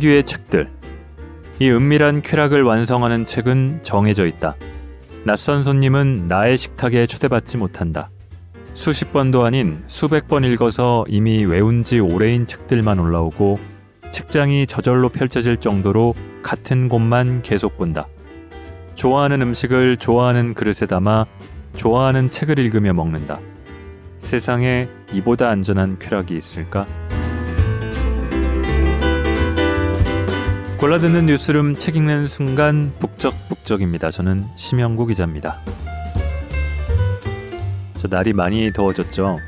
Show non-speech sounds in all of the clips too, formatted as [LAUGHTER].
위의 책들. 이 은밀한 쾌락을 완성하는 책은 정해져 있다. 낯선 손님은 나의 식탁에 초대받지 못한다. 수십 번도 아닌 수백 번 읽어서 이미 외운 지 오래인 책들만 올라오고 책장이 저절로 펼쳐질 정도로 같은 곳만 계속 본다. 좋아하는 음식을 좋아하는 그릇에 담아 좋아하는 책을 읽으며 먹는다. 세상에 이보다 안전한 쾌락이 있을까? 골라듣는 뉴스룸 책 읽는 순간 북적북적입니다. 저는 심영구 기자입니다. 저 날이 많이 더워졌죠.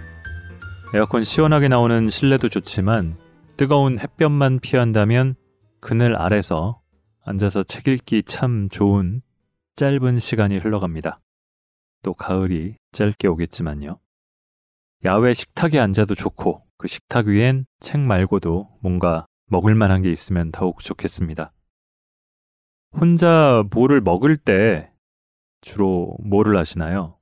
에어컨 시원하게 나오는 실내도 좋지만 뜨거운 햇볕만 피한다면 그늘 아래서 앉아서 책 읽기 참 좋은 짧은 시간이 흘러갑니다. 또 가을이 짧게 오겠지만요. 야외 식탁에 앉아도 좋고 그 식탁 위엔 책 말고도 뭔가 먹을 만한 게 있으면 더욱 좋겠습니다. 혼자 뭐를 먹을 때 주로 뭐를 하시나요?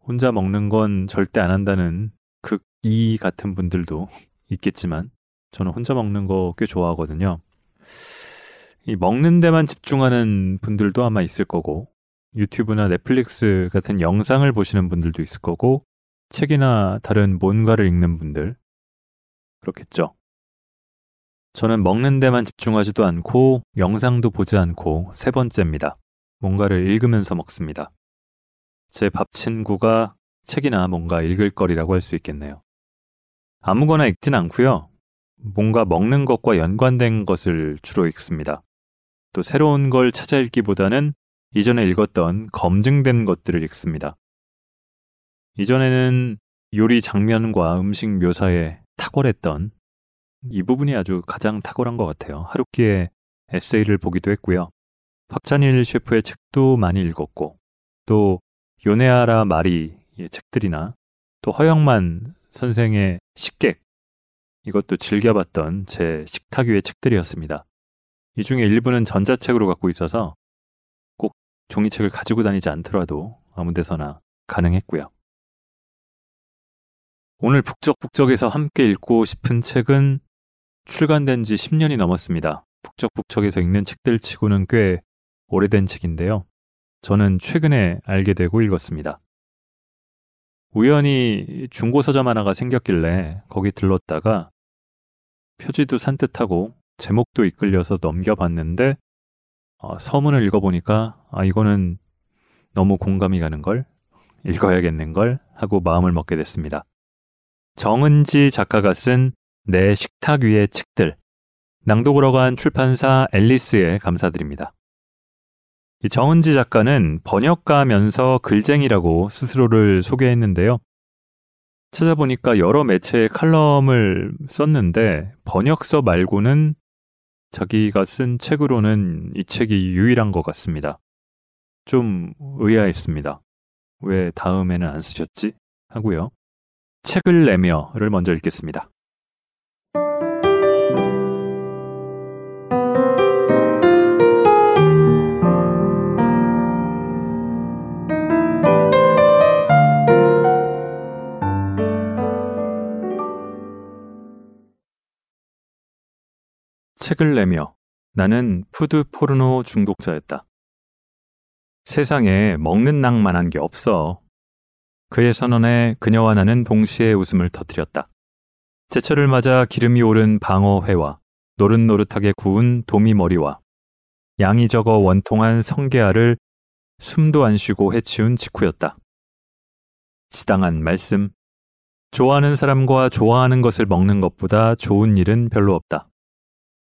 혼자 먹는 건 절대 안 한다는 극이 같은 분들도 [LAUGHS] 있겠지만 저는 혼자 먹는 거 꽤 좋아하거든요. 이 먹는 데만 집중하는 분들도 아마 있을 거고 유튜브나 넷플릭스 같은 영상을 보시는 분들도 있을 거고 책이나 다른 뭔가를 읽는 분들 그렇겠죠. 저는 먹는 데만 집중하지도 않고 영상도 보지 않고 세 번째입니다. 뭔가를 읽으면서 먹습니다. 제 밥 친구가 책이나 뭔가 읽을 거리라고 할 수 있겠네요. 아무거나 읽진 않고요. 뭔가 먹는 것과 연관된 것을 주로 읽습니다. 또 새로운 걸 찾아 읽기보다는 이전에 읽었던 검증된 것들을 읽습니다. 이전에는 요리 장면과 음식 묘사에 탁월했던 이 부분이 아주 가장 탁월한 것 같아요. 하루키의 에세이를 보기도 했고요. 박찬일 셰프의 책도 많이 읽었고, 또 요네아라 마리의 책들이나 또 허영만 선생의 식객 이것도 즐겨봤던 제 식탁 위의 책들이었습니다. 이 중에 일부는 전자책으로 갖고 있어서 꼭 종이책을 가지고 다니지 않더라도 아무 데서나 가능했고요. 오늘 북적북적에서 함께 읽고 싶은 책은 출간된 지 10년이 넘었습니다. 북적북적에서 읽는 책들 치고는 꽤 오래된 책인데요. 저는 최근에 알게 되고 읽었습니다. 우연히 중고 서점 하나가 생겼길래 거기 들렀다가 표지도 산뜻하고 제목도 이끌려서 넘겨봤는데 어, 서문을 읽어보니까 아 이거는 너무 공감이 가는 걸 읽어야겠는 걸 하고 마음을 먹게 됐습니다. 정은지 작가가 쓴 내 식탁 위의 책들 낭독으로 간 출판사 앨리스에 감사드립니다. 이 정은지 작가는 번역가면서 글쟁이라고 스스로를 소개했는데요. 찾아보니까 여러 매체의 칼럼을 썼는데 번역서 말고는 자기가 쓴 책으로는 이 책이 유일한 것 같습니다. 좀 의아했습니다. 왜 다음에는 안 쓰셨지? 하고요. 책을 내며를 먼저 읽겠습니다. 책을 내며 나는 푸드 포르노 중독자였다. 세상에 먹는 낙만 한 게 없어. 그의 선언에 그녀와 나는 동시에 웃음을 터뜨렸다. 제철을 맞아 기름이 오른 방어회와 노릇노릇하게 구운 도미머리와 양이 적어 원통한 성게알을 숨도 안 쉬고 해치운 직후였다. 지당한 말씀. 좋아하는 사람과 좋아하는 것을 먹는 것보다 좋은 일은 별로 없다.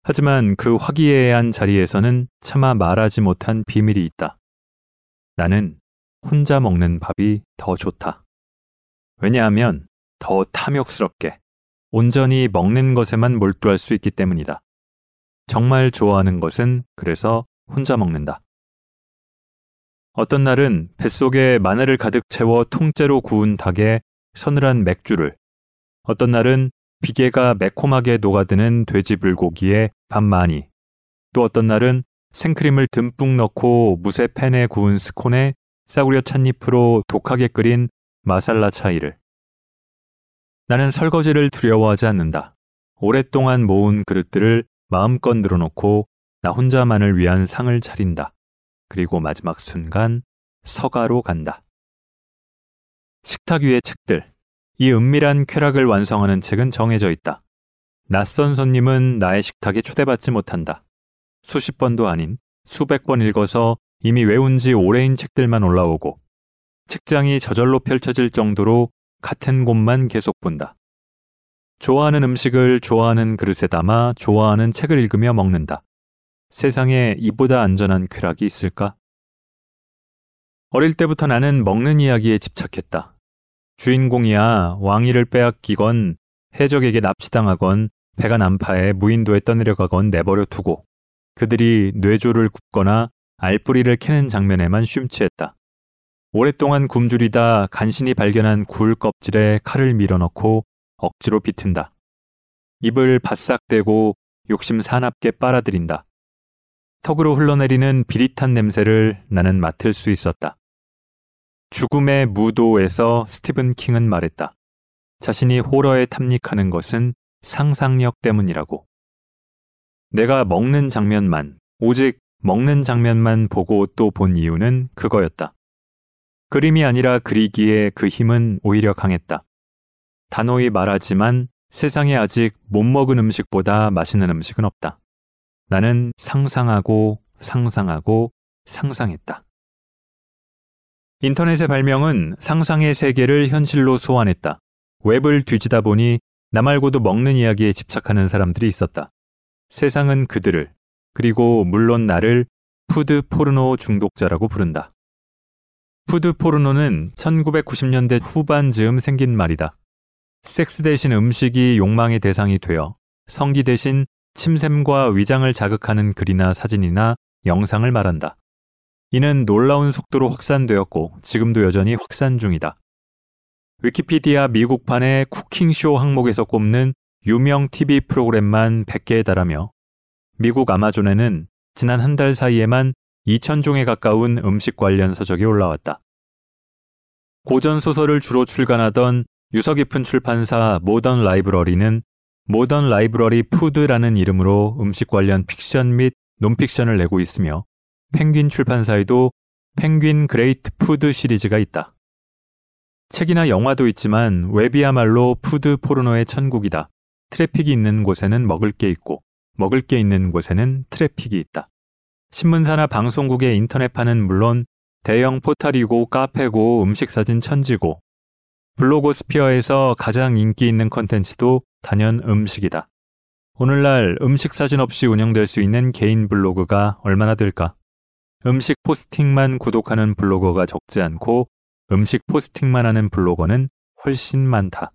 하지만 그 화기애애한 자리에서는 차마 말하지 못한 비밀이 있다. 나는 혼자 먹는 밥이 더 좋다. 왜냐하면 더 탐욕스럽게 온전히 먹는 것에만 몰두할 수 있기 때문이다. 정말 좋아하는 것은 그래서 혼자 먹는다. 어떤 날은 뱃속에 마늘을 가득 채워 통째로 구운 닭에 서늘한 맥주를, 어떤 날은 비계가 매콤하게 녹아드는 돼지 불고기에 밥 많이, 또 어떤 날은 생크림을 듬뿍 넣고 무쇠 팬에 구운 스콘에 싸구려 찻잎으로 독하게 끓인 마살라 차이를. 나는 설거지를 두려워하지 않는다. 오랫동안 모은 그릇들을 마음껏 늘어놓고 나 혼자만을 위한 상을 차린다. 그리고 마지막 순간 서가로 간다. 식탁 위의 책들. 이 은밀한 쾌락을 완성하는 책은 정해져 있다. 낯선 손님은 나의 식탁에 초대받지 못한다. 수십 번도 아닌 수백 번 읽어서 이미 외운 지 오래인 책들만 올라오고 책장이 저절로 펼쳐질 정도로 같은 곳만 계속 본다. 좋아하는 음식을 좋아하는 그릇에 담아 좋아하는 책을 읽으며 먹는다. 세상에 이보다 안전한 쾌락이 있을까? 어릴 때부터 나는 먹는 이야기에 집착했다. 주인공이야 왕위를 빼앗기건 해적에게 납치당하건 배가 난파해 무인도에 떠내려가건 내버려 두고 그들이 뇌조를 굽거나 알뿌리를 캐는 장면에만 쉼취했다. 오랫동안 굶주리다 간신히 발견한 굴 껍질에 칼을 밀어넣고 억지로 비튼다. 입을 바싹 대고 욕심 사납게 빨아들인다. 턱으로 흘러내리는 비릿한 냄새를 나는 맡을 수 있었다. 죽음의 무도에서 스티븐 킹은 말했다. 자신이 호러에 탐닉하는 것은 상상력 때문이라고. 내가 먹는 장면만, 오직 먹는 장면만 보고 또 본 이유는 그거였다. 그림이 아니라 그리기에 그 힘은 오히려 강했다. 단호히 말하지만 세상에 아직 못 먹은 음식보다 맛있는 음식은 없다. 나는 상상하고 상상하고 상상했다. 인터넷의 발명은 상상의 세계를 현실로 소환했다. 웹을 뒤지다 보니 나 말고도 먹는 이야기에 집착하는 사람들이 있었다. 세상은 그들을, 그리고 물론 나를 푸드 포르노 중독자라고 부른다. 푸드 포르노는 1990년대 후반 즈음 생긴 말이다. 섹스 대신 음식이 욕망의 대상이 되어 성기 대신 침샘과 위장을 자극하는 글이나 사진이나 영상을 말한다. 이는 놀라운 속도로 확산되었고 지금도 여전히 확산 중이다. 위키피디아 미국판의 cooking show 항목에서 꼽는 유명 TV 프로그램만 100개에 달하며 미국 아마존에는 지난 한 달 사이에만 2,000종에 가까운 음식 관련 서적이 올라왔다. 고전 소설을 주로 출간하던 유서 깊은 출판사 모던 라이브러리는 모던 라이브러리 푸드라는 이름으로 음식 관련 픽션 및 논픽션을 내고 있으며 펭귄 출판사에도 펭귄 그레이트 푸드 시리즈가 있다. 책이나 영화도 있지만 웹이야말로 푸드 포르노의 천국이다. 트래픽이 있는 곳에는 먹을 게 있고 먹을 게 있는 곳에는 트래픽이 있다. 신문사나 방송국의 인터넷판은 물론 대형 포탈이고 카페고 음식 사진 천지고 blogosphere에서 가장 인기 있는 컨텐츠도 단연 음식이다. 오늘날 음식 사진 없이 운영될 수 있는 개인 블로그가 얼마나 될까? 음식 포스팅만 구독하는 블로거가 적지 않고 음식 포스팅만 하는 블로거는 훨씬 많다.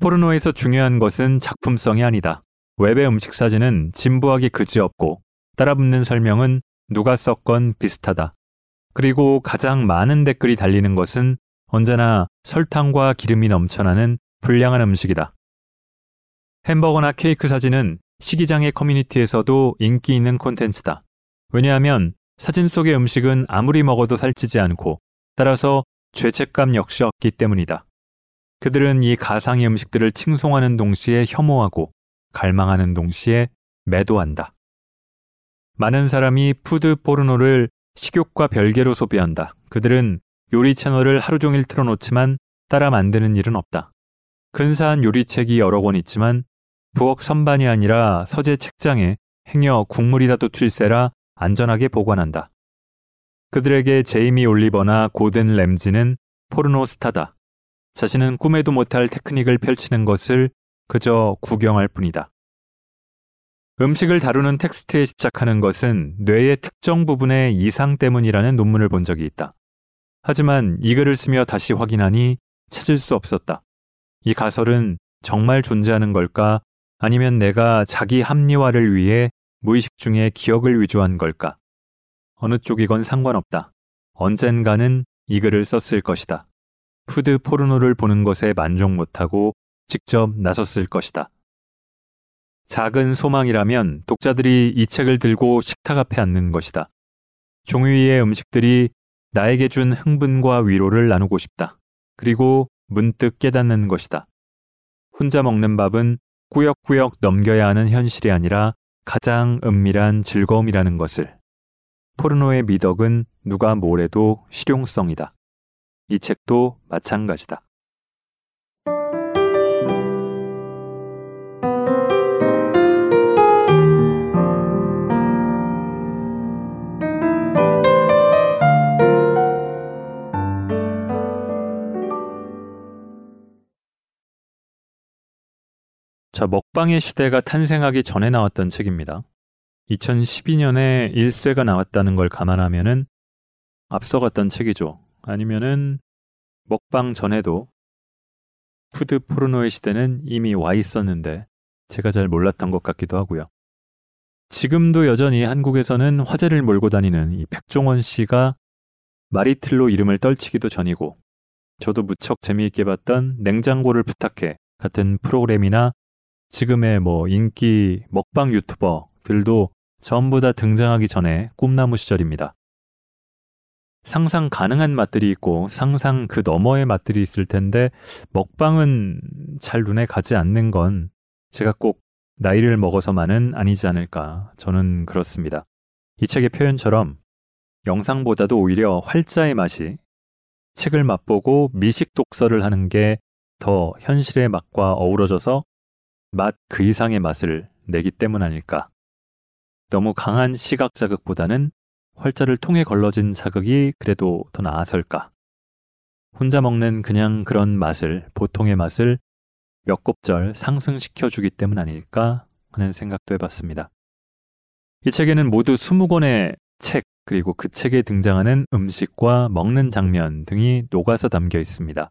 포르노에서 중요한 것은 작품성이 아니다. 웹의 음식 사진은 진부하기 그지없고 따라붙는 설명은 누가 썼건 비슷하다. 그리고 가장 많은 댓글이 달리는 것은 언제나 설탕과 기름이 넘쳐나는 불량한 음식이다. 햄버거나 케이크 사진은 시기장의 커뮤니티에서도 인기 있는 콘텐츠다. 왜냐하면 사진 속의 음식은 아무리 먹어도 살찌지 않고 따라서 죄책감 역시 없기 때문이다. 그들은 이 가상의 음식들을 칭송하는 동시에 혐오하고 갈망하는 동시에 매도한다. 많은 사람이 푸드 포르노를 식욕과 별개로 소비한다. 그들은 요리 채널을 하루 종일 틀어놓지만 따라 만드는 일은 없다. 근사한 요리책이 여러 권 있지만 부엌 선반이 아니라 서재 책장에 행여 국물이라도 튈세라 안전하게 보관한다. 그들에게 제이미 올리버나 고든 램지는 포르노 스타다. 자신은 꿈에도 못할 테크닉을 펼치는 것을 그저 구경할 뿐이다. 음식을 다루는 텍스트에 집착하는 것은 뇌의 특정 부분의 이상 때문이라는 논문을 본 적이 있다. 하지만 이 글을 쓰며 다시 확인하니 찾을 수 없었다. 이 가설은 정말 존재하는 걸까? 아니면 내가 자기 합리화를 위해 무의식 중에 기억을 위조한 걸까? 어느 쪽이건 상관없다. 언젠가는 이 글을 썼을 것이다. 푸드 포르노를 보는 것에 만족 못하고 직접 나섰을 것이다. 작은 소망이라면 독자들이 이 책을 들고 식탁 앞에 앉는 것이다. 종이 위의 음식들이 나에게 준 흥분과 위로를 나누고 싶다. 그리고 문득 깨닫는 것이다. 혼자 먹는 밥은 꾸역꾸역 넘겨야 하는 현실이 아니라 가장 은밀한 즐거움이라는 것을 포르노의 미덕은 누가 뭐래도 실용성이다. 이 책도 마찬가지다. 자, 먹방의 시대가 탄생하기 전에 나왔던 책입니다. 2012년에 1쇄가 나왔다는 걸 감안하면은 앞서갔던 책이죠. 아니면은 먹방 전에도 푸드 포르노의 시대는 이미 와 있었는데 제가 잘 몰랐던 것 같기도 하고요. 지금도 여전히 한국에서는 화제를 몰고 다니는 이 백종원 씨가 마리틀로 이름을 떨치기도 전이고 저도 무척 재미있게 봤던 냉장고를 부탁해 같은 프로그램이나 지금의 뭐 인기 먹방 유튜버들도 전부 다 등장하기 전에 꿈나무 시절입니다. 상상 가능한 맛들이 있고 상상 그 너머의 맛들이 있을 텐데 먹방은 잘 눈에 가지 않는 건 제가 꼭 나이를 먹어서만은 아니지 않을까 저는 그렇습니다. 이 책의 표현처럼 영상보다도 오히려 활자의 맛이 책을 맛보고 미식 독서를 하는 게 더 현실의 맛과 어우러져서 맛 그 이상의 맛을 내기 때문 아닐까. 너무 강한 시각 자극보다는 활자를 통해 걸러진 자극이 그래도 더 나아설까. 혼자 먹는 그냥 그런 맛을, 보통의 맛을 몇 곱절 상승시켜 주기 때문 아닐까 하는 생각도 해봤습니다. 이 책에는 모두 20권의 책, 그리고 그 책에 등장하는 음식과 먹는 장면 등이 녹아서 담겨 있습니다.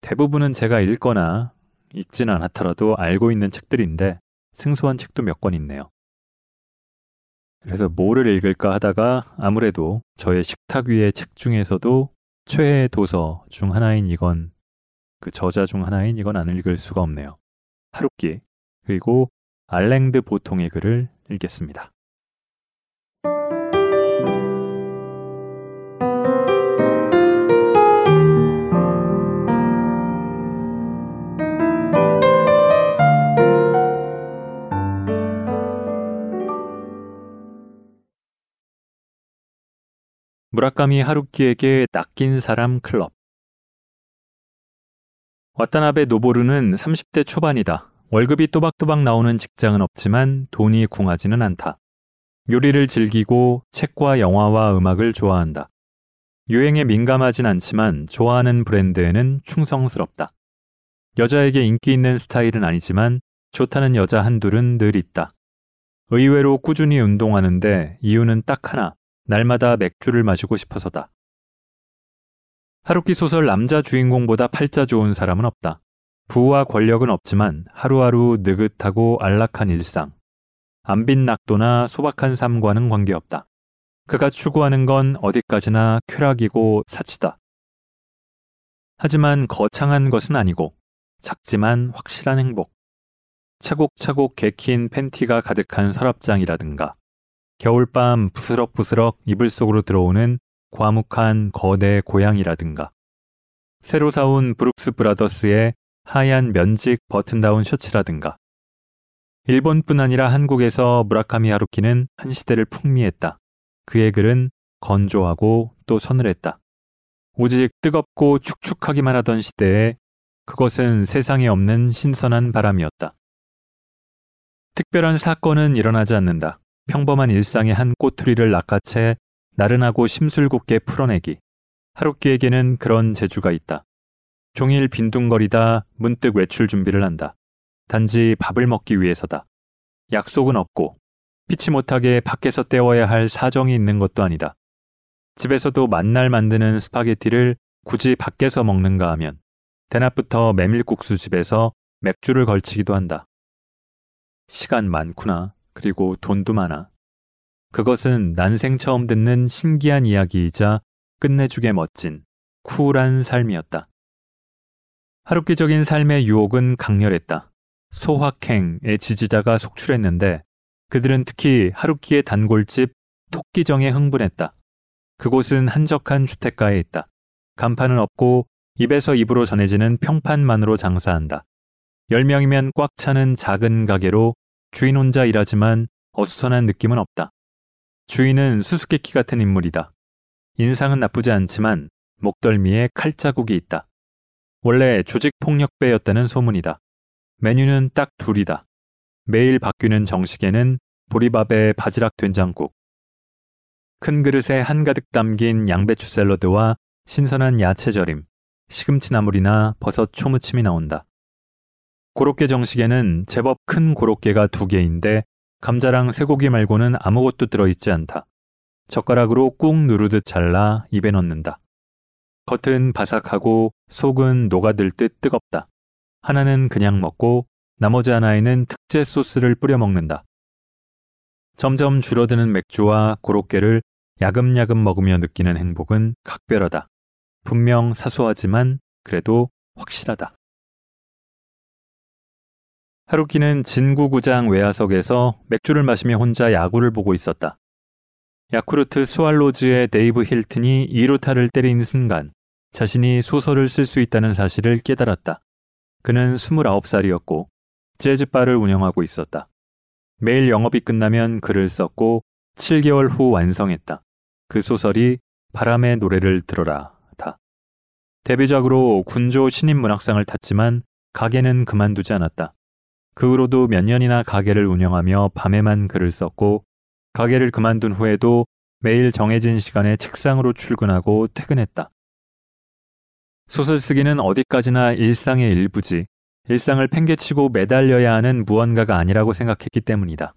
대부분은 제가 읽거나 읽지는 않았더라도 알고 있는 책들인데 생소한 책도 몇 권 있네요. 그래서 뭐를 읽을까 하다가 아무래도 저의 식탁 위의 책 중에서도 최애 도서 중 하나인 이건 그 저자 중 하나인 이건 안 읽을 수가 없네요. 하루키 그리고 알랭드 보통의 글을 읽겠습니다. 무라카미 하루키에게 낚인 사람 클럽. 와타나베 노보루는 30대 초반이다. 월급이 또박또박 나오는 직장은 없지만 돈이 궁하지는 않다. 요리를 즐기고 책과 영화와 음악을 좋아한다. 유행에 민감하진 않지만 좋아하는 브랜드에는 충성스럽다. 여자에게 인기 있는 스타일은 아니지만 좋다는 여자 한둘은 늘 있다. 의외로 꾸준히 운동하는데 이유는 딱 하나. 날마다 맥주를 마시고 싶어서다. 하루키 소설 남자 주인공보다 팔자 좋은 사람은 없다. 부와 권력은 없지만 하루하루 느긋하고 안락한 일상. 안빈 낙도나 소박한 삶과는 관계없다. 그가 추구하는 건 어디까지나 쾌락이고 사치다. 하지만 거창한 것은 아니고 작지만 확실한 행복. 차곡차곡 개킨 팬티가 가득한 서랍장이라든가 겨울밤 부스럭부스럭 이불 속으로 들어오는 과묵한 거대 고양이라든가 새로 사온 브룩스 브라더스의 하얀 면직 버튼다운 셔츠라든가 일본뿐 아니라 한국에서 무라카미 하루키는 한 시대를 풍미했다. 그의 글은 건조하고 또 서늘했다. 오직 뜨겁고 축축하기만 하던 시대에 그것은 세상에 없는 신선한 바람이었다. 특별한 사건은 일어나지 않는다. 평범한 일상의 한 꼬투리를 낚아채 나른하고 심술궂게 풀어내기. 하루키에게는 그런 재주가 있다. 종일 빈둥거리다 문득 외출 준비를 한다. 단지 밥을 먹기 위해서다. 약속은 없고 피치 못하게 밖에서 때워야 할 사정이 있는 것도 아니다. 집에서도 만날 만드는 스파게티를 굳이 밖에서 먹는가 하면 대낮부터 메밀국수 집에서 맥주를 걸치기도 한다. 시간 많구나. 그리고 돈도 많아. 그것은 난생 처음 듣는 신기한 이야기이자 끝내주게 멋진 쿨한 삶이었다. 하루키적인 삶의 유혹은 강렬했다. 소확행의 지지자가 속출했는데 그들은 특히 하루키의 단골집 토끼정에 흥분했다. 그곳은 한적한 주택가에 있다. 간판은 없고 입에서 입으로 전해지는 평판만으로 장사한다. 10명이면 꽉 차는 작은 가게로 주인 혼자 일하지만 어수선한 느낌은 없다. 주인은 수수께끼 같은 인물이다. 인상은 나쁘지 않지만 목덜미에 칼자국이 있다. 원래 조직폭력배였다는 소문이다. 메뉴는 딱 둘이다. 매일 바뀌는 정식에는 보리밥에 바지락 된장국, 큰 그릇에 한가득 담긴 양배추 샐러드와 신선한 야채 절임, 시금치 나물이나 버섯 초무침이 나온다. 고로케 정식에는 제법 큰 고로케가 두 개인데 감자랑 쇠고기 말고는 아무것도 들어있지 않다. 젓가락으로 꾹 누르듯 잘라 입에 넣는다. 겉은 바삭하고 속은 녹아들 듯 뜨겁다. 하나는 그냥 먹고 나머지 하나에는 특제 소스를 뿌려 먹는다. 점점 줄어드는 맥주와 고로케를 야금야금 먹으며 느끼는 행복은 각별하다. 분명 사소하지만 그래도 확실하다. 하루키는 진구구장 외야석에서 맥주를 마시며 혼자 야구를 보고 있었다. 야쿠르트 스왈로즈의 데이브 힐튼이 2루타를 때린 순간 자신이 소설을 쓸 수 있다는 사실을 깨달았다. 그는 29살이었고 재즈바를 운영하고 있었다. 매일 영업이 끝나면 글을 썼고 7개월 후 완성했다. 그 소설이 바람의 노래를 들어라 다. 데뷔작으로 군조 신인 문학상을 탔지만 가게는 그만두지 않았다. 그 후로도 몇 년이나 가게를 운영하며 밤에만 글을 썼고 가게를 그만둔 후에도 매일 정해진 시간에 책상으로 출근하고 퇴근했다. 소설 쓰기는 어디까지나 일상의 일부지 일상을 팽개치고 매달려야 하는 무언가가 아니라고 생각했기 때문이다.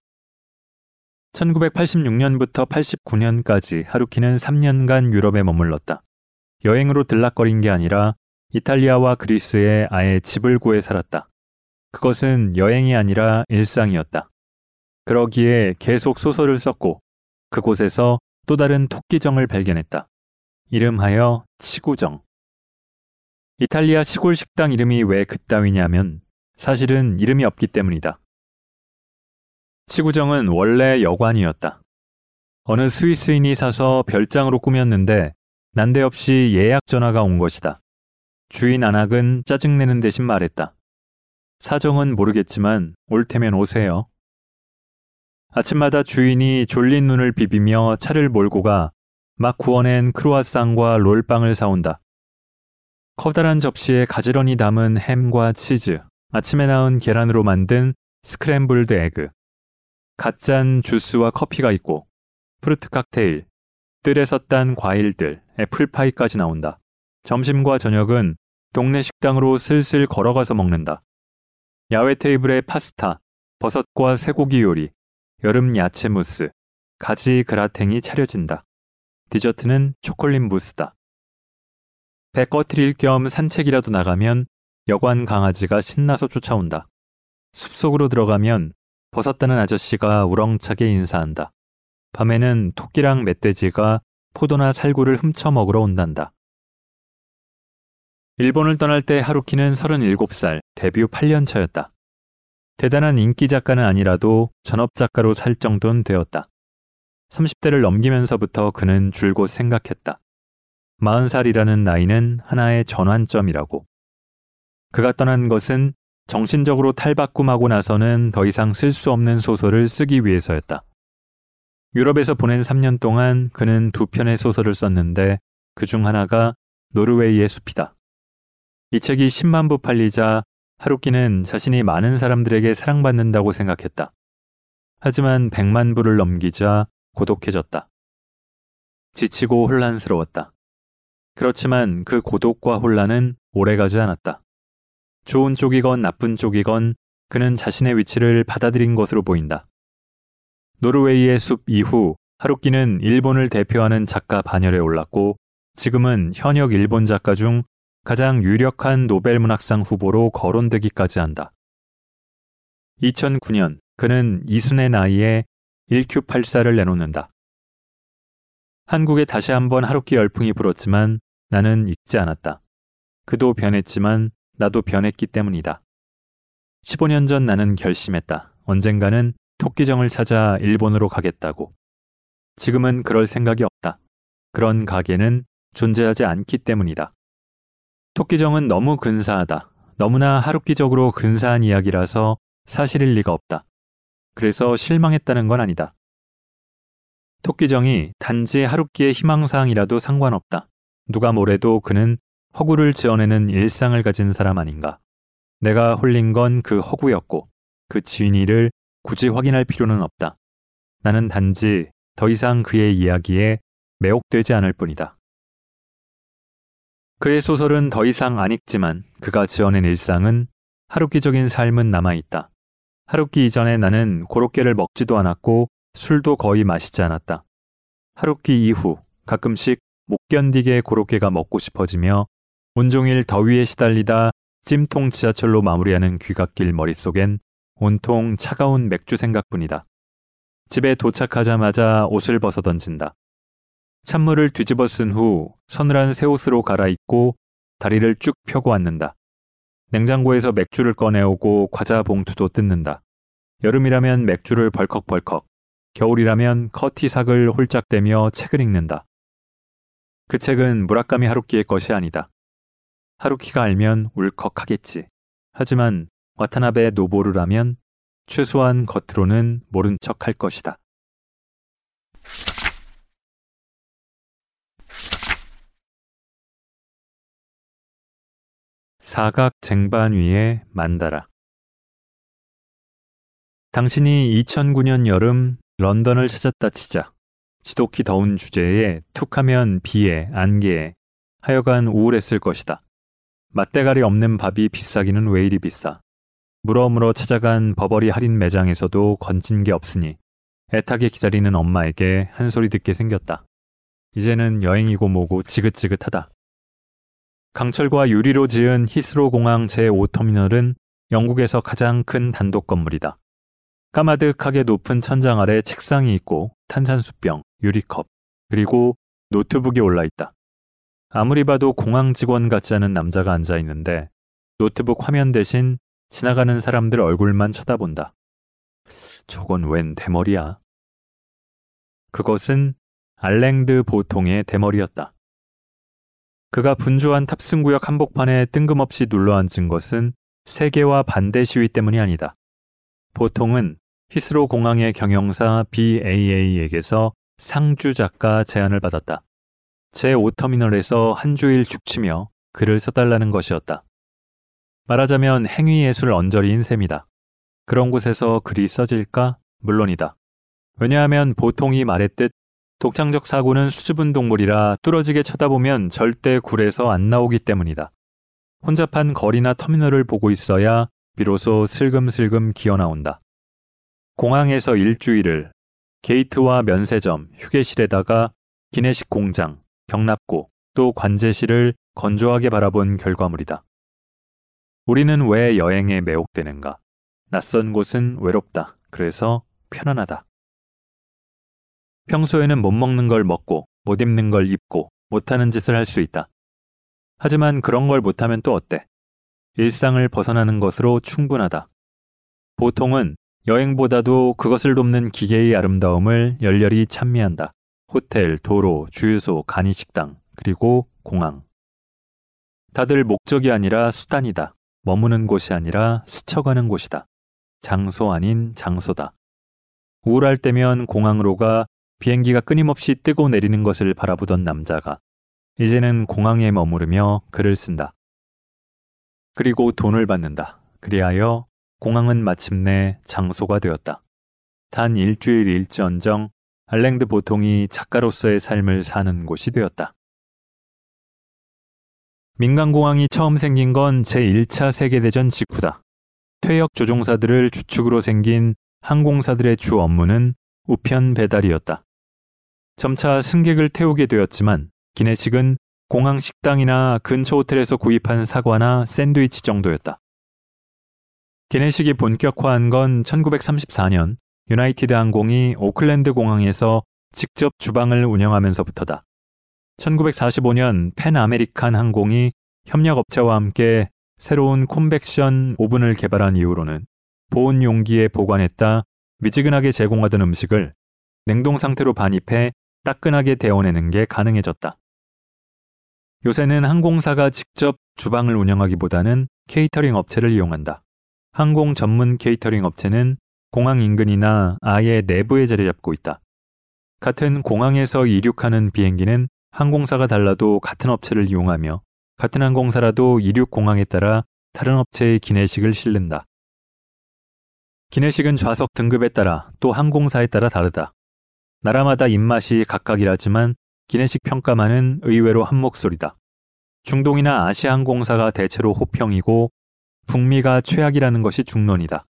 1986년부터 89년까지 하루키는 3년간 유럽에 머물렀다. 여행으로 들락거린 게 아니라 이탈리아와 그리스에 아예 집을 구해 살았다. 그것은 여행이 아니라 일상이었다. 그러기에 계속 소설을 썼고 그곳에서 또 다른 토끼정을 발견했다. 이름하여 치구정. 이탈리아 시골 식당 이름이 왜 그따위냐면 사실은 이름이 없기 때문이다. 치구정은 원래 여관이었다. 어느 스위스인이 사서 별장으로 꾸몄는데 난데없이 예약 전화가 온 것이다. 주인 안학은 짜증내는 대신 말했다. 사정은 모르겠지만 올 테면 오세요. 아침마다 주인이 졸린 눈을 비비며 차를 몰고 가 막 구워낸 크루아상과 롤빵을 사온다. 커다란 접시에 가지런히 담은 햄과 치즈, 아침에 나온 계란으로 만든 스크램블드 에그, 갓 짠 주스와 커피가 있고 프루트 칵테일, 뜰에서 딴 과일들, 애플파이까지 나온다. 점심과 저녁은 동네 식당으로 슬슬 걸어가서 먹는다. 야외 테이블에 파스타, 버섯과 쇠고기 요리, 여름 야채 무스, 가지 그라탱이 차려진다. 디저트는 초콜릿 무스다. 배 꺼트릴 겸 산책이라도 나가면 여관 강아지가 신나서 쫓아온다. 숲속으로 들어가면 벗었다는 아저씨가 우렁차게 인사한다. 밤에는 토끼랑 멧돼지가 포도나 살구를 훔쳐 먹으러 온단다. 일본을 떠날 때 하루키는 37살, 데뷔 8년 차였다. 대단한 인기 작가는 아니라도 전업 작가로 살 정도는 되었다. 30대를 넘기면서부터 그는 줄곧 생각했다. 40살이라는 나이는 하나의 전환점이라고. 그가 떠난 것은 정신적으로 탈바꿈하고 나서는 더 이상 쓸 수 없는 소설을 쓰기 위해서였다. 유럽에서 보낸 3년 동안 그는 두 편의 소설을 썼는데 그 중 하나가 노르웨이의 숲이다. 이 책이 10만 부 팔리자 하루키는 자신이 많은 사람들에게 사랑받는다고 생각했다. 하지만 100만 부를 넘기자 고독해졌다. 지치고 혼란스러웠다. 그렇지만 그 고독과 혼란은 오래가지 않았다. 좋은 쪽이건 나쁜 쪽이건 그는 자신의 위치를 받아들인 것으로 보인다. 노르웨이의 숲 이후 하루키는 일본을 대표하는 작가 반열에 올랐고 지금은 현역 일본 작가 중 가장 유력한 노벨 문학상 후보로 거론되기까지 한다. 2009년 그는 이순의 나이에 1Q84를 내놓는다. 한국에 다시 한번 하루키 열풍이 불었지만 나는 읽지 않았다. 그도 변했지만 나도 변했기 때문이다. 15년 전 나는 결심했다. 언젠가는 토끼정을 찾아 일본으로 가겠다고. 지금은 그럴 생각이 없다. 그런 가게는 존재하지 않기 때문이다. 토끼정은 너무 근사하다. 너무나 하루키적으로 근사한 이야기라서 사실일 리가 없다. 그래서 실망했다는 건 아니다. 토끼정이 단지 하루키의 희망사항이라도 상관없다. 누가 뭐래도 그는 허구를 지어내는 일상을 가진 사람 아닌가. 내가 홀린 건 그 허구였고 그 진위를 굳이 확인할 필요는 없다. 나는 단지 더 이상 그의 이야기에 매혹되지 않을 뿐이다. 그의 소설은 더 이상 안 읽지만 그가 지어낸 일상은 하루키적인 삶은 남아있다. 하루키 이전에 나는 고로케를 먹지도 않았고 술도 거의 마시지 않았다. 하루키 이후 가끔씩 못 견디게 고로케가 먹고 싶어지며 온종일 더위에 시달리다 찜통 지하철로 마무리하는 귀갓길 머릿속엔 온통 차가운 맥주 생각뿐이다. 집에 도착하자마자 옷을 벗어 던진다. 찬물을 뒤집어 쓴 후 서늘한 새 옷으로 갈아입고 다리를 쭉 펴고 앉는다. 냉장고에서 맥주를 꺼내오고 과자 봉투도 뜯는다. 여름이라면 맥주를 벌컥벌컥, 겨울이라면 커티삭을 홀짝대며 책을 읽는다. 그 책은 무라카미 하루키의 것이 아니다. 하루키가 알면 울컥하겠지. 하지만 와타나베 노보루라면 최소한 겉으로는 모른 척 할 것이다. 사각 쟁반 위에 만다라. 당신이 2009년 여름 런던을 찾았다 치자 지독히 더운 주제에 툭하면 비에 안개에 하여간 우울했을 것이다. 맛대가리 없는 밥이 비싸기는 왜 이리 비싸. 물어물어 찾아간 버버리 할인 매장에서도 건진 게 없으니 애타게 기다리는 엄마에게 한 소리 듣게 생겼다. 이제는 여행이고 뭐고 지긋지긋하다. 강철과 유리로 지은 히스로 공항 제5터미널은 영국에서 가장 큰 단독 건물이다. 까마득하게 높은 천장 아래 책상이 있고 탄산수병, 유리컵, 그리고 노트북이 올라 있다. 아무리 봐도 공항 직원 같지 않은 남자가 앉아 있는데 노트북 화면 대신 지나가는 사람들 얼굴만 쳐다본다. 저건 웬 대머리야? 그것은 알랭드 보통의 대머리였다. 그가 분주한 탑승구역 한복판에 뜬금없이 눌러앉은 것은 세계와 반대 시위 때문이 아니다. 보통은 히스로 공항의 경영사 BAA에게서 상주 작가 제안을 받았다. 제 5터미널에서 한 주일 죽치며 글을 써달라는 것이었다. 말하자면 행위예술 언저리인 셈이다. 그런 곳에서 글이 써질까? 물론이다. 왜냐하면 보통이 말했듯 독창적 사고는 수줍은 동물이라 뚫어지게 쳐다보면 절대 굴에서 안 나오기 때문이다. 혼잡한 거리나 터미널을 보고 있어야 비로소 슬금슬금 기어 나온다. 공항에서 일주일을 게이트와 면세점, 휴게실에다가 기내식 공장, 경납고 또 관제실을 건조하게 바라본 결과물이다. 우리는 왜 여행에 매혹되는가? 낯선 곳은 외롭다. 그래서 편안하다. 평소에는 못 먹는 걸 먹고, 못 입는 걸 입고, 못하는 짓을 할 수 있다. 하지만 그런 걸 못하면 또 어때? 일상을 벗어나는 것으로 충분하다. 보통은 여행보다도 그것을 돕는 기계의 아름다움을 열렬히 찬미한다. 호텔, 도로, 주유소, 간이식당, 그리고 공항. 다들 목적이 아니라 수단이다. 머무는 곳이 아니라 스쳐가는 곳이다. 장소 아닌 장소다. 우울할 때면 공항으로 가 비행기가 끊임없이 뜨고 내리는 것을 바라보던 남자가 이제는 공항에 머무르며 글을 쓴다. 그리고 돈을 받는다. 그리하여 공항은 마침내 장소가 되었다. 단 일주일 일지언정 알랭드 보통이 작가로서의 삶을 사는 곳이 되었다. 민간공항이 처음 생긴 건 제1차 세계대전 직후다. 퇴역 조종사들을 주축으로 생긴 항공사들의 주 업무는 우편 배달이었다. 점차 승객을 태우게 되었지만 기내식은 공항 식당이나 근처 호텔에서 구입한 사과나 샌드위치 정도였다. 기내식이 본격화한 건 1934년 유나이티드 항공이 오클랜드 공항에서 직접 주방을 운영하면서부터다. 1945년 팬 아메리칸 항공이 협력업체와 함께 새로운 convection 오븐을 개발한 이후로는 보온 용기에 보관했다 미지근하게 제공하던 음식을 냉동 상태로 반입해 따끈하게 데워내는 게 가능해졌다. 요새는 항공사가 직접 주방을 운영하기보다는 케이터링 업체를 이용한다. 항공 전문 케이터링 업체는 공항 인근이나 아예 내부에 자리 잡고 있다. 같은 공항에서 이륙하는 비행기는 항공사가 달라도 같은 업체를 이용하며 같은 항공사라도 이륙 공항에 따라 다른 업체의 기내식을 실는다. 기내식은 좌석 등급에 따라 또 항공사에 따라 다르다. 나라마다 입맛이 각각이라지만 기내식 평가만은 의외로 한 목소리다. 중동이나 아시아 항공사가 대체로 호평이고 북미가 최악이라는 것이 중론이다.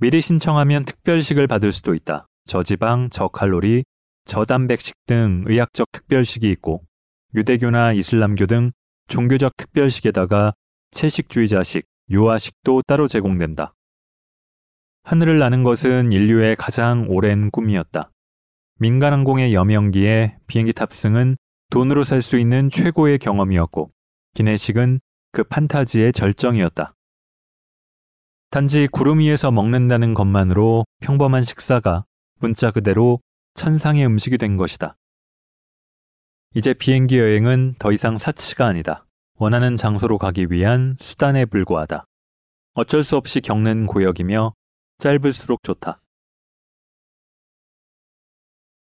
미리 신청하면 특별식을 받을 수도 있다. 저지방, 저칼로리, 저단백식 등 의학적 특별식이 있고 유대교나 이슬람교 등 종교적 특별식에다가 채식주의자식, 유아식도 따로 제공된다. 하늘을 나는 것은 인류의 가장 오랜 꿈이었다. 민간항공의 여명기에 비행기 탑승은 돈으로 살 수 있는 최고의 경험이었고 기내식은 그 판타지의 절정이었다. 단지 구름 위에서 먹는다는 것만으로 평범한 식사가 문자 그대로 천상의 음식이 된 것이다. 이제 비행기 여행은 더 이상 사치가 아니다. 원하는 장소로 가기 위한 수단에 불과하다. 어쩔 수 없이 겪는 고역이며 짧을수록 좋다.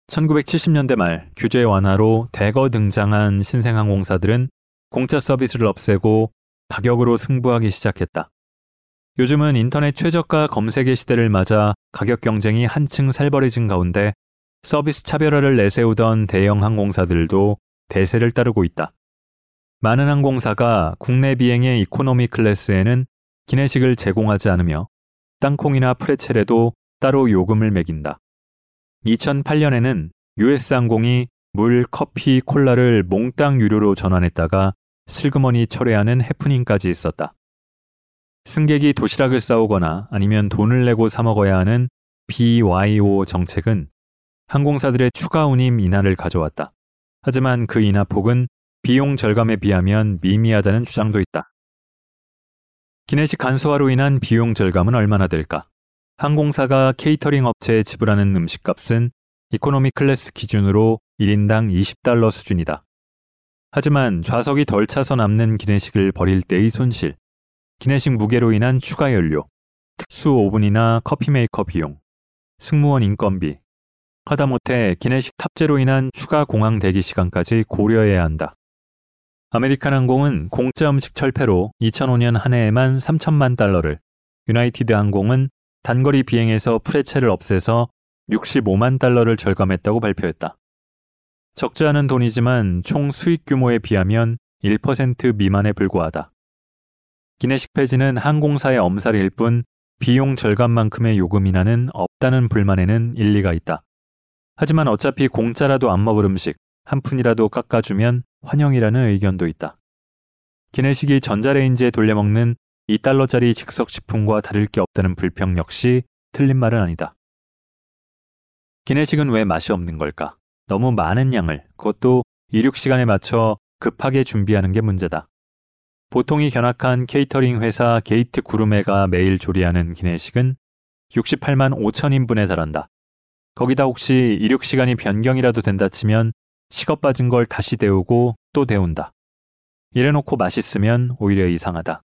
1970년대 말 규제 완화로 대거 등장한 신생항공사들은 공짜 서비스를 없애고 가격으로 승부하기 시작했다. 요즘은 인터넷 최저가 검색의 시대를 맞아 가격 경쟁이 한층 살벌해진 가운데 서비스 차별화를 내세우던 대형 항공사들도 대세를 따르고 있다. 많은 항공사가 국내 비행의 이코노미 클래스에는 기내식을 제공하지 않으며 땅콩이나 프레첼에도 따로 요금을 매긴다. 2008년에는 US항공이 물, 커피, 콜라를 몽땅 유료로 전환했다가 슬그머니 철회하는 해프닝까지 있었다. 승객이 도시락을 싸오거나 아니면 돈을 내고 사 먹어야 하는 BYO 정책은 항공사들의 추가 운임 인하를 가져왔다. 하지만 그 인하 폭은 비용 절감에 비하면 미미하다는 주장도 있다. 기내식 간소화로 인한 비용 절감은 얼마나 될까? 항공사가 케이터링 업체에 지불하는 음식값은 이코노미 클래스 기준으로 1인당 20달러 수준이다. 하지만 좌석이 덜 차서 남는 기내식을 버릴 때의 손실, 기내식 무게로 인한 추가 연료, 특수 오븐이나 커피 메이커 비용, 승무원 인건비, 하다못해 기내식 탑재로 인한 추가 공항 대기 시간까지 고려해야 한다. 아메리칸 항공은 공짜 음식 철폐로 2005년 한 해에만 3천만 달러를, 유나이티드 항공은 단거리 비행에서 프레체를 없애서 65만 달러를 절감했다고 발표했다. 적지 않은 돈이지만 총 수익 규모에 비하면 1% 미만에 불과하다. 기내식 폐지는 항공사의 엄살일 뿐 비용 절감만큼의 요금이나는 없다는 불만에는 일리가 있다. 하지만 어차피 공짜라도 안 먹을 음식 한 푼이라도 깎아주면 환영이라는 의견도 있다. 기내식이 전자레인지에 돌려먹는 2달러짜리 즉석식품과 다를 게 없다는 불평 역시 틀린 말은 아니다. 기내식은 왜 맛이 없는 걸까? 너무 많은 양을, 그것도 이륙 시간에 맞춰 급하게 준비하는 게 문제다. 보통이 견학한 케이터링 회사 게이트 구르메가 매일 조리하는 기내식은 68만 5천 인분에 달한다. 거기다 혹시 이륙 시간이 변경이라도 된다 치면 식어 빠진 걸 다시 데우고 또 데운다. 이래놓고 맛있으면 오히려 이상하다.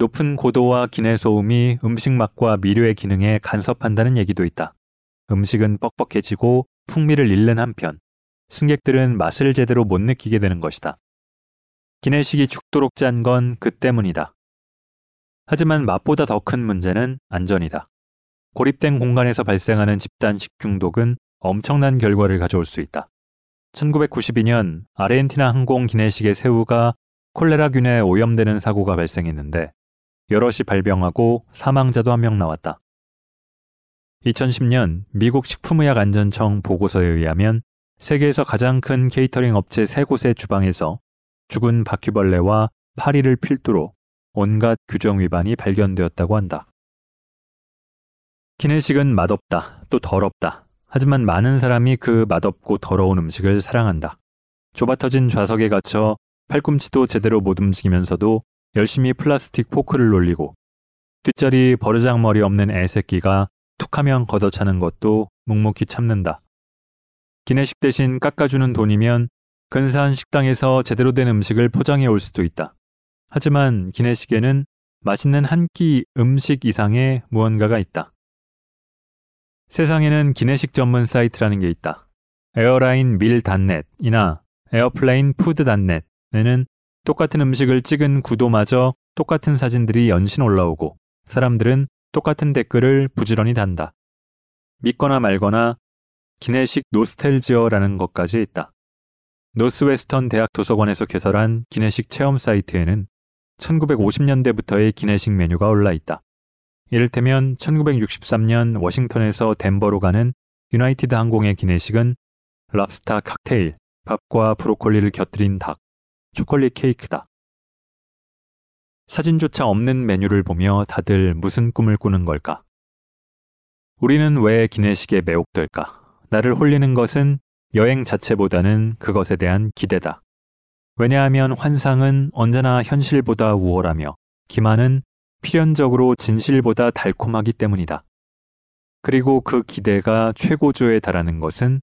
높은 고도와 기내 소음이 음식 맛과 미료의 기능에 간섭한다는 얘기도 있다. 음식은 뻑뻑해지고 풍미를 잃는 한편 승객들은 맛을 제대로 못 느끼게 되는 것이다. 기내식이 죽도록 짠 건 그 때문이다. 하지만 맛보다 더 큰 문제는 안전이다. 고립된 공간에서 발생하는 집단 식중독은 엄청난 결과를 가져올 수 있다. 1992년 아르헨티나 항공 기내식의 새우가 콜레라균에 오염되는 사고가 발생했는데 여럿이 발병하고 사망자도 한 명 나왔다. 2010년 미국 식품의약안전청 보고서에 의하면 세계에서 가장 큰 케이터링 업체 세 곳의 주방에서 죽은 바퀴벌레와 파리를 필두로 온갖 규정 위반이 발견되었다고 한다. 기내식은 맛없다, 또 더럽다. 하지만 많은 사람이 그 맛없고 더러운 음식을 사랑한다. 좁아터진 좌석에 갇혀 팔꿈치도 제대로 못 움직이면서도 열심히 플라스틱 포크를 놀리고 뒷자리 버르장머리 없는 애새끼가 툭하면 걷어차는 것도 묵묵히 참는다. 기내식 대신 깎아주는 돈이면 근사한 식당에서 제대로 된 음식을 포장해 올 수도 있다. 하지만 기내식에는 맛있는 한 끼 음식 이상의 무언가가 있다. 세상에는 기내식 전문 사이트라는 게 있다. Airline Meal 닷넷이나 Airplane Food 닷넷에는 똑같은 음식을 찍은 구도마저 똑같은 사진들이 연신 올라오고 사람들은 똑같은 댓글을 부지런히 단다. 믿거나 말거나 기내식 노스탤지어라는 것까지 있다. 노스웨스턴 대학 도서관에서 개설한 기내식 체험 사이트에는 1950년대부터의 기내식 메뉴가 올라 있다. 이를테면 1963년 워싱턴에서 덴버로 가는 유나이티드 항공의 기내식은 랍스타 칵테일, 밥과 브로콜리를 곁들인 닭, 초콜릿 케이크다. 사진조차 없는 메뉴를 보며 다들 무슨 꿈을 꾸는 걸까? 우리는 왜 기내식에 매혹될까? 나를 홀리는 것은 여행 자체보다는 그것에 대한 기대다. 왜냐하면 환상은 언제나 현실보다 우월하며 기만은 필연적으로 진실보다 달콤하기 때문이다. 그리고 그 기대가 최고조에 달하는 것은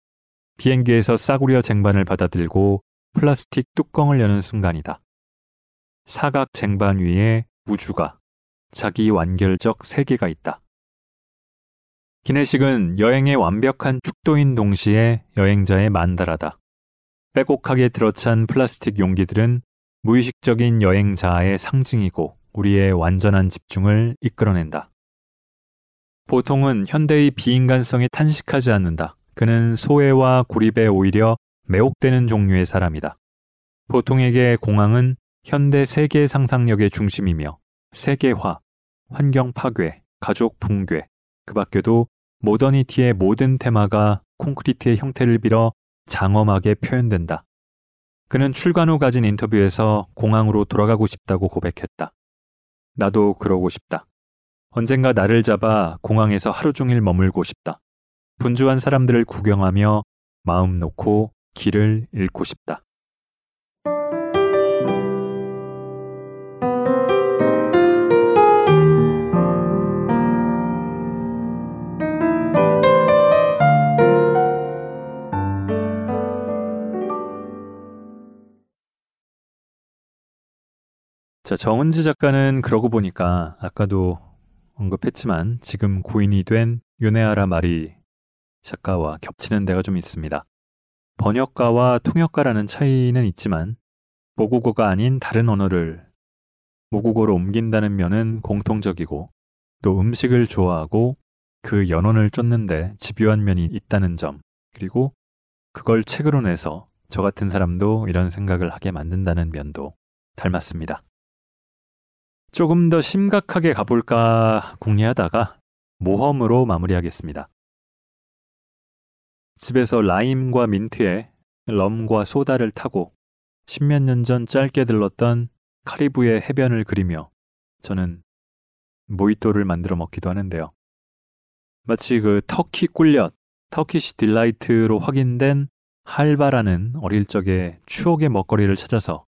비행기에서 싸구려 쟁반을 받아들고 플라스틱 뚜껑을 여는 순간이다. 사각 쟁반 위에 우주가 자기 완결적 세계가 있다. 기내식은 여행의 완벽한 축도인 동시에 여행자의 만다라다. 빼곡하게 들어찬 플라스틱 용기들은 무의식적인 여행자의 상징이고 우리의 완전한 집중을 이끌어낸다. 보통은 현대의 비인간성에 탄식하지 않는다. 그는 소외와 고립에 오히려 매혹되는 종류의 사람이다. 보통에게 공항은 현대 세계 상상력의 중심이며 세계화, 환경 파괴, 가족 붕괴, 그 밖에도 모더니티의 모든 테마가 콘크리트의 형태를 빌어 장엄하게 표현된다. 그는 출간 후 가진 인터뷰에서 공항으로 돌아가고 싶다고 고백했다. 나도 그러고 싶다. 언젠가 나를 잡아 공항에서 하루 종일 머물고 싶다. 분주한 사람들을 구경하며 마음 놓고 길을 잃고 싶다. 자, 정은지 작가는 그러고 보니까 아까도 언급했지만 지금 고인이 된 요네아라 마리 작가와 겹치는 데가 좀 있습니다. 번역가와 통역가라는 차이는 있지만 모국어가 아닌 다른 언어를 모국어로 옮긴다는 면은 공통적이고 또 음식을 좋아하고 그 연원을 쫓는데 집요한 면이 있다는 점 그리고 그걸 책으로 내서 저 같은 사람도 이런 생각을 하게 만든다는 면도 닮았습니다. 조금 더 심각하게 가볼까 궁리하다가 모험으로 마무리하겠습니다. 집에서 라임과 민트에 럼과 소다를 타고 십몇 년 전 짧게 들렀던 카리브의 해변을 그리며 저는 모히또를 만들어 먹기도 하는데요. 마치 그 터키 꿀엿, Turkish delight로 확인된 할바라는 어릴 적에 추억의 먹거리를 찾아서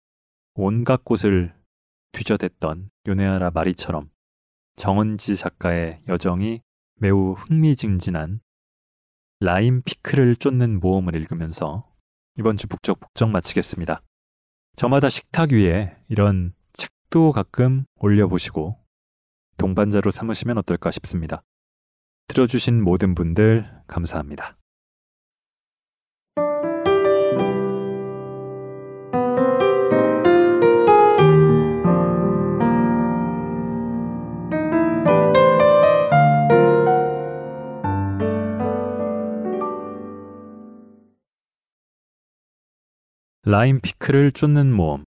온갖 곳을 뒤져댔던 요네아라 마리처럼 정은지 작가의 여정이 매우 흥미진진한 라임 피크를 쫓는 모험을 읽으면서 이번 주 북적 북적 마치겠습니다. 저마다 식탁 위에 이런 책도 가끔 올려보시고 동반자로 삼으시면 어떨까 싶습니다. 들어주신 모든 분들 감사합니다. 라임 피크를 쫓는 모험.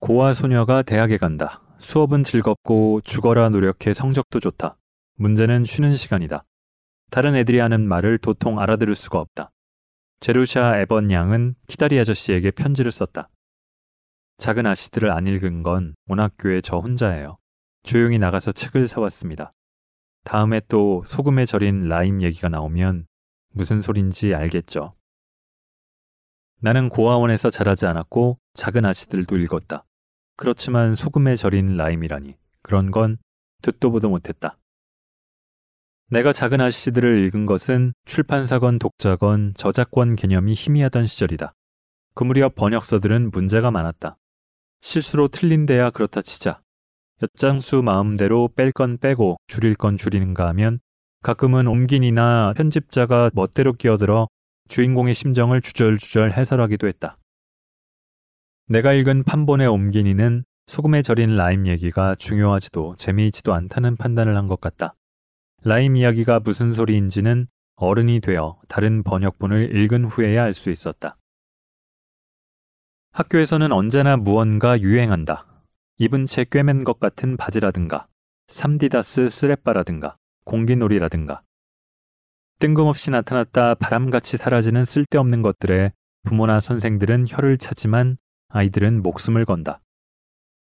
고아 소녀가 대학에 간다. 수업은 즐겁고 죽어라 노력해 성적도 좋다. 문제는 쉬는 시간이다. 다른 애들이 하는 말을 도통 알아들을 수가 없다. 제루샤 에번 양은 키다리 아저씨에게 편지를 썼다. 작은 아씨들을 안 읽은 건 온 학교에 저 혼자예요. 조용히 나가서 책을 사왔습니다. 다음에 또 소금에 절인 라임 얘기가 나오면 무슨 소린지 알겠죠. 나는 고아원에서 자라지 않았고 작은 아씨들도 읽었다. 그렇지만 소금에 절인 라임이라니 그런 건 듣도 보도 못했다. 내가 작은 아씨들을 읽은 것은 출판사건 독자건 저작권 개념이 희미하던 시절이다. 그 무렵 번역서들은 문제가 많았다. 실수로 틀린 데야 그렇다 치자. 엿장수 마음대로 뺄 건 빼고 줄일 건 줄이는가 하면 가끔은 옮긴이나 편집자가 멋대로 끼어들어 주인공의 심정을 주절주절 해설하기도 했다. 내가 읽은 판본의 옮긴이는 소금에 절인 라임 얘기가 중요하지도 재미있지도 않다는 판단을 한 것 같다. 라임 이야기가 무슨 소리인지는 어른이 되어 다른 번역본을 읽은 후에야 알 수 있었다. 학교에서는 언제나 무언가 유행한다. 입은 채 꿰맨 것 같은 바지라든가, 삼디다스 스레빠라든가, 공기놀이라든가. 뜬금없이 나타났다 바람같이 사라지는 쓸데없는 것들에 부모나 선생들은 혀를 차지만 아이들은 목숨을 건다.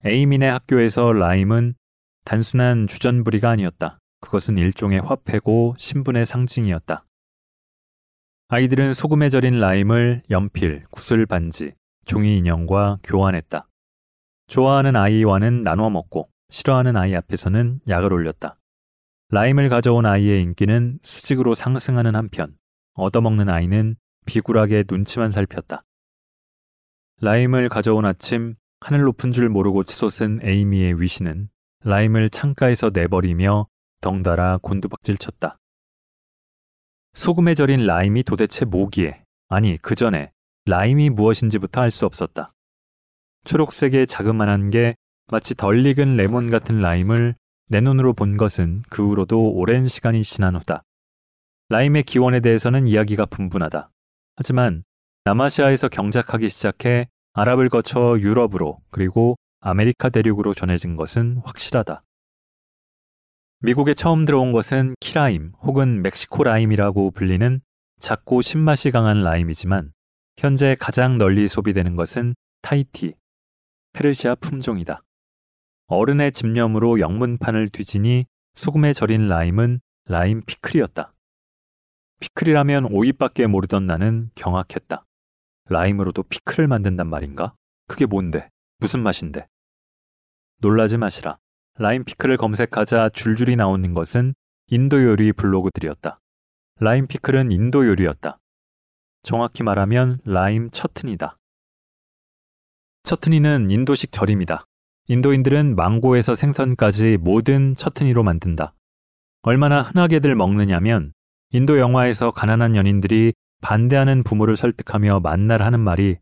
에이민의 학교에서 라임은 단순한 주전부리가 아니었다. 그것은 일종의 화폐고 신분의 상징이었다. 아이들은 소금에 절인 라임을 연필, 구슬 반지, 종이 인형과 교환했다. 좋아하는 아이와는 나눠 먹고 싫어하는 아이 앞에서는 약을 올렸다. 라임을 가져온 아이의 인기는 수직으로 상승하는 한편 얻어먹는 아이는 비굴하게 눈치만 살폈다. 라임을 가져온 아침 하늘 높은 줄 모르고 치솟은 에이미의 위신은 라임을 창가에서 내버리며 덩달아 곤두박질 쳤다. 소금에 절인 라임이 도대체 뭐기에, 아니 그 전에 라임이 무엇인지부터 알 수 없었다. 초록색의 자그만한 게 마치 덜 익은 레몬 같은 라임을 내 눈으로 본 것은 그 후로도 오랜 시간이 지난 후다. 라임의 기원에 대해서는 이야기가 분분하다. 하지만 남아시아에서 경작하기 시작해 아랍을 거쳐 유럽으로 그리고 아메리카 대륙으로 전해진 것은 확실하다. 미국에 처음 들어온 것은 key lime 혹은 멕시코 라임이라고 불리는 작고 신맛이 강한 라임이지만 현재 가장 널리 소비되는 것은 타히티, 페르시아 품종이다. 어른의 집념으로 영문판을 뒤지니 소금에 절인 라임은 라임 피클이었다. 피클이라면 오이밖에 모르던 나는 경악했다. 라임으로도 피클을 만든단 말인가? 그게 뭔데? 무슨 맛인데? 놀라지 마시라. 라임 피클을 검색하자 줄줄이 나오는 것은 인도 요리 블로그들이었다. 라임 피클은 인도 요리였다. 정확히 말하면 라임 처트니다. 처트니는 인도식 절임이다. 인도인들은 망고에서 생선까지 모든 처트니로 만든다. 얼마나 흔하게들 먹느냐면 인도 영화에서 가난한 연인들이 반대하는 부모를 설득하며 만날 하는 말이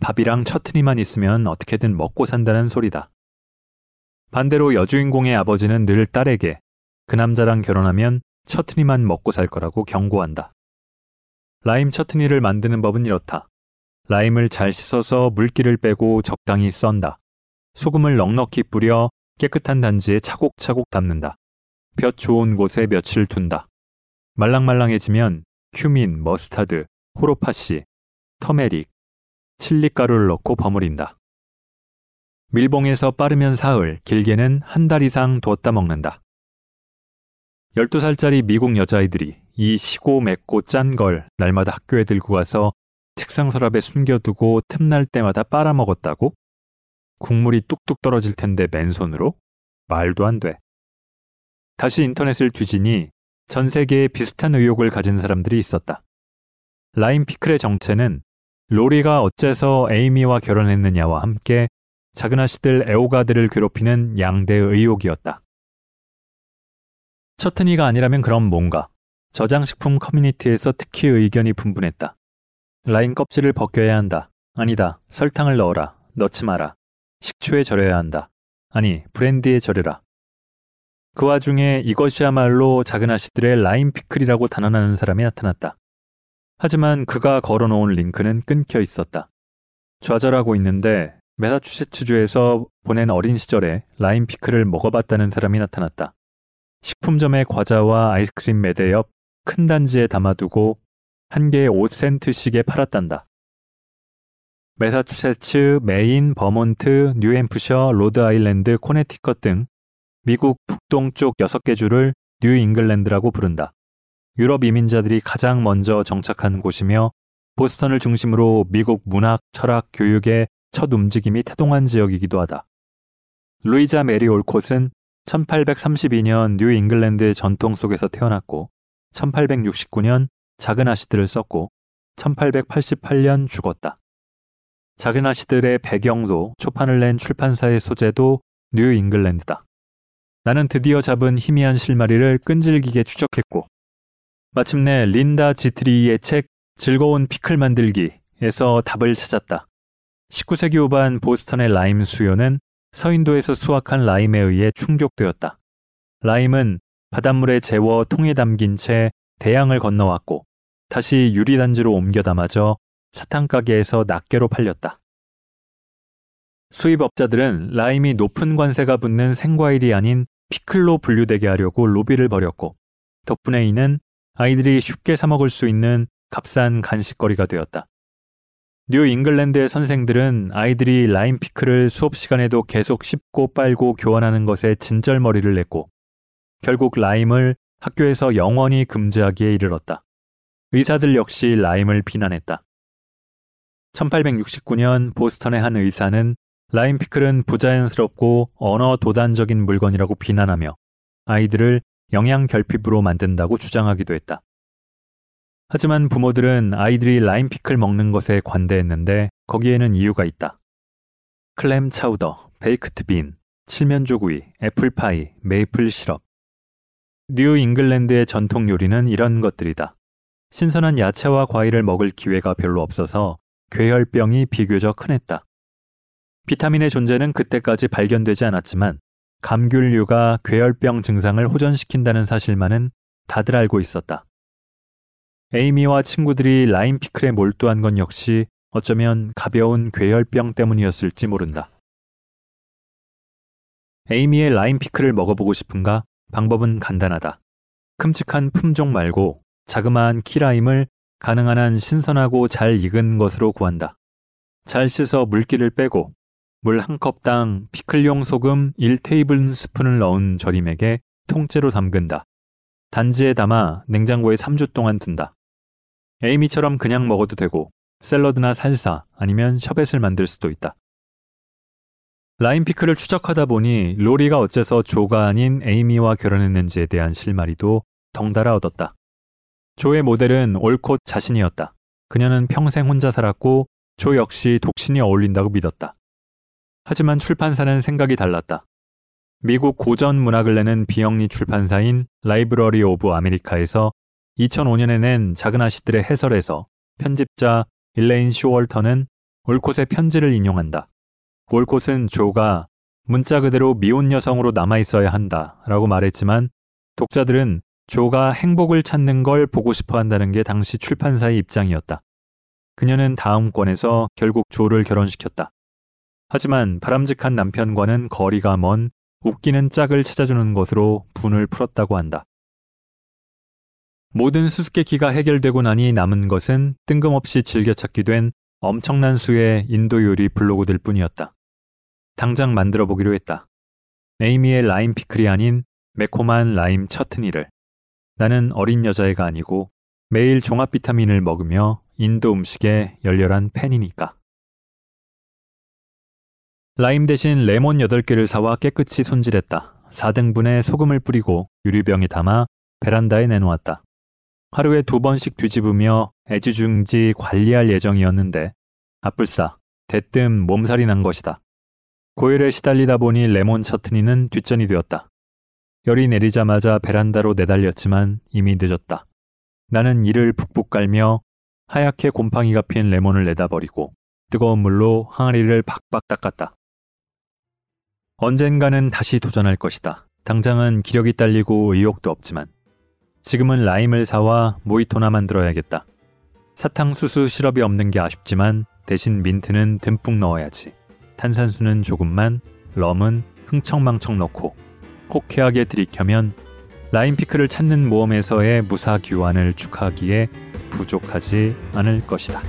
밥이랑 처트니만 있으면 어떻게든 먹고 산다는 소리다. 반대로 여주인공의 아버지는 늘 딸에게 그 남자랑 결혼하면 처트니만 먹고 살 거라고 경고한다. 라임 처트니를 만드는 법은 이렇다. 라임을 잘 씻어서 물기를 빼고 적당히 썬다. 소금을 넉넉히 뿌려 깨끗한 단지에 차곡차곡 담는다. 볕 좋은 곳에 며칠 둔다. 말랑말랑해지면 큐민, 머스타드, 호로파씨, 터메릭, 칠리가루를 넣고 버무린다. 밀봉에서 빠르면 사흘, 길게는 한 달 이상 두었다 먹는다. 12살짜리 미국 여자아이들이 이 시고 맵고 짠 걸 날마다 학교에 들고 가서 책상 서랍에 숨겨두고 틈날 때마다 빨아먹었다고? 국물이 뚝뚝 떨어질 텐데 맨손으로? 말도 안 돼. 다시 인터넷을 뒤지니 전 세계에 비슷한 의혹을 가진 사람들이 있었다. 라임 피클의 정체는 로리가 어째서 에이미와 결혼했느냐와 함께 작은 아씨들 애호가들을 괴롭히는 양대의 의혹이었다. 처트니가 아니라면 그럼 뭔가? 저장식품 커뮤니티에서 특히 의견이 분분했다. 라임 껍질을 벗겨야 한다. 아니다. 설탕을 넣어라. 넣지 마라. 식초에 절여야 한다. 아니, 브랜디에 절여라. 그 와중에 이것이야말로 작은 아씨들의 라임 피클이라고 단언하는 사람이 나타났다. 하지만 그가 걸어놓은 링크는 끊겨 있었다. 좌절하고 있는데 메사추세츠주에서 보낸 어린 시절에 라임 피클을 먹어봤다는 사람이 나타났다. 식품점의 과자와 아이스크림 매대 옆 큰 단지에 담아두고 한 개에 5센트씩에 팔았단다. 메사추세츠, 메인, 버몬트, 뉴햄프셔, 로드아일랜드, 코네티컷 등 미국 북동쪽 6개 주를 뉴 잉글랜드라고 부른다. 유럽 이민자들이 가장 먼저 정착한 곳이며 보스턴을 중심으로 미국 문학, 철학, 교육의 첫 움직임이 태동한 지역이기도 하다. 루이자 메이 올콧은 1832년 뉴 잉글랜드의 전통 속에서 태어났고 1869년 작은 아씨들을 썼고 1888년 죽었다. 작은 아씨들의 배경도 초판을 낸 출판사의 소재도 뉴 잉글랜드다. 나는 드디어 잡은 희미한 실마리를 끈질기게 추적했고 마침내 린다 지트리의 책 즐거운 피클 만들기에서 답을 찾았다. 19세기 후반 보스턴의 라임 수요는 서인도에서 수확한 라임에 의해 충족되었다. 라임은 바닷물에 재워 통에 담긴 채 대양을 건너왔고 다시 유리단지로 옮겨 담아져 사탕가게에서 낱개로 팔렸다. 수입업자들은 라임이 높은 관세가 붙는 생과일이 아닌 피클로 분류되게 하려고 로비를 벌였고 덕분에 이는 아이들이 쉽게 사먹을 수 있는 값싼 간식거리가 되었다. 뉴 잉글랜드의 선생들은 아이들이 라임 피클을 수업 시간에도 계속 씹고 빨고 교환하는 것에 진절머리를 냈고 결국 라임을 학교에서 영원히 금지하기에 이르렀다. 의사들 역시 라임을 비난했다. 1869년 보스턴의 한 의사는 라임 피클은 부자연스럽고 언어 도단적인 물건이라고 비난하며 아이들을 영양 결핍으로 만든다고 주장하기도 했다. 하지만 부모들은 아이들이 라임 피클 먹는 것에 관대했는데 거기에는 이유가 있다. 클램 차우더, 베이크트 빈, 칠면조구이, 애플파이, 메이플 시럽. 뉴 잉글랜드의 전통 요리는 이런 것들이다. 신선한 야채와 과일을 먹을 기회가 별로 없어서 괴혈병이 비교적 흔했다. 비타민의 존재는 그때까지 발견되지 않았지만 감귤류가 괴혈병 증상을 호전시킨다는 사실만은 다들 알고 있었다. 에이미와 친구들이 라임 피클에 몰두한 건 역시 어쩌면 가벼운 괴혈병 때문이었을지 모른다. 에이미의 라임 피클을 먹어보고 싶은가? 방법은 간단하다. 큼직한 품종 말고 자그마한 키라임을 가능한 한 신선하고 잘 익은 것으로 구한다. 잘 씻어 물기를 빼고 물 한 컵당 피클용 소금 1테이블 스푼을 넣은 절임액에 통째로 담근다. 단지에 담아 냉장고에 3주 동안 둔다. 에이미처럼 그냥 먹어도 되고 샐러드나 살사 아니면 셔벳을 만들 수도 있다. 라임 피클을 추적하다 보니 로리가 어째서 조가 아닌 에이미와 결혼했는지에 대한 실마리도 덩달아 얻었다. 조의 모델은 올콧 자신이었다. 그녀는 평생 혼자 살았고 조 역시 독신이 어울린다고 믿었다. 하지만 출판사는 생각이 달랐다. 미국 고전 문학을 내는 비영리 출판사인 라이브러리 오브 아메리카에서 2005년에 낸 작은 아씨들의 해설에서 편집자 일레인 쇼월터는 올콧의 편지를 인용한다. 올콧은 조가 문자 그대로 미혼 여성으로 남아있어야 한다 라고 말했지만 독자들은 조가 행복을 찾는 걸 보고 싶어 한다는 게 당시 출판사의 입장이었다. 그녀는 다음 권에서 결국 조를 결혼시켰다. 하지만 바람직한 남편과는 거리가 먼 웃기는 짝을 찾아주는 것으로 분을 풀었다고 한다. 모든 수수께끼가 해결되고 나니 남은 것은 뜬금없이 즐겨찾기 된 엄청난 수의 인도 요리 블로그들 뿐이었다. 당장 만들어 보기로 했다. 에이미의 라임 피클이 아닌 매콤한 라임 처트니를. 나는 어린 여자애가 아니고 매일 종합 비타민을 먹으며 인도 음식에 열렬한 팬이니까. 라임 대신 레몬 8개를 사와 깨끗이 손질했다. 4등분의 소금을 뿌리고 유리병에 담아 베란다에 내놓았다. 하루에 두 번씩 뒤집으며 애지중지 관리할 예정이었는데 아뿔싸 대뜸 몸살이 난 것이다. 고열에 시달리다 보니 레몬 처트니는 뒷전이 되었다. 열이 내리자마자 베란다로 내달렸지만 이미 늦었다. 나는 이를 북북 깔며 하얗게 곰팡이가 핀 레몬을 내다버리고 뜨거운 물로 항아리를 박박 닦았다. 언젠가는 다시 도전할 것이다. 당장은 기력이 딸리고 의욕도 없지만 지금은 라임을 사와 모히토나 만들어야겠다. 사탕수수 시럽이 없는 게 아쉽지만 대신 민트는 듬뿍 넣어야지. 탄산수는 조금만, 럼은 흥청망청 넣고 호쾌하게 들이켜면 피클을 찾는 모험에서의 무사 귀환을 축하하기에 부족하지 않을 것이다.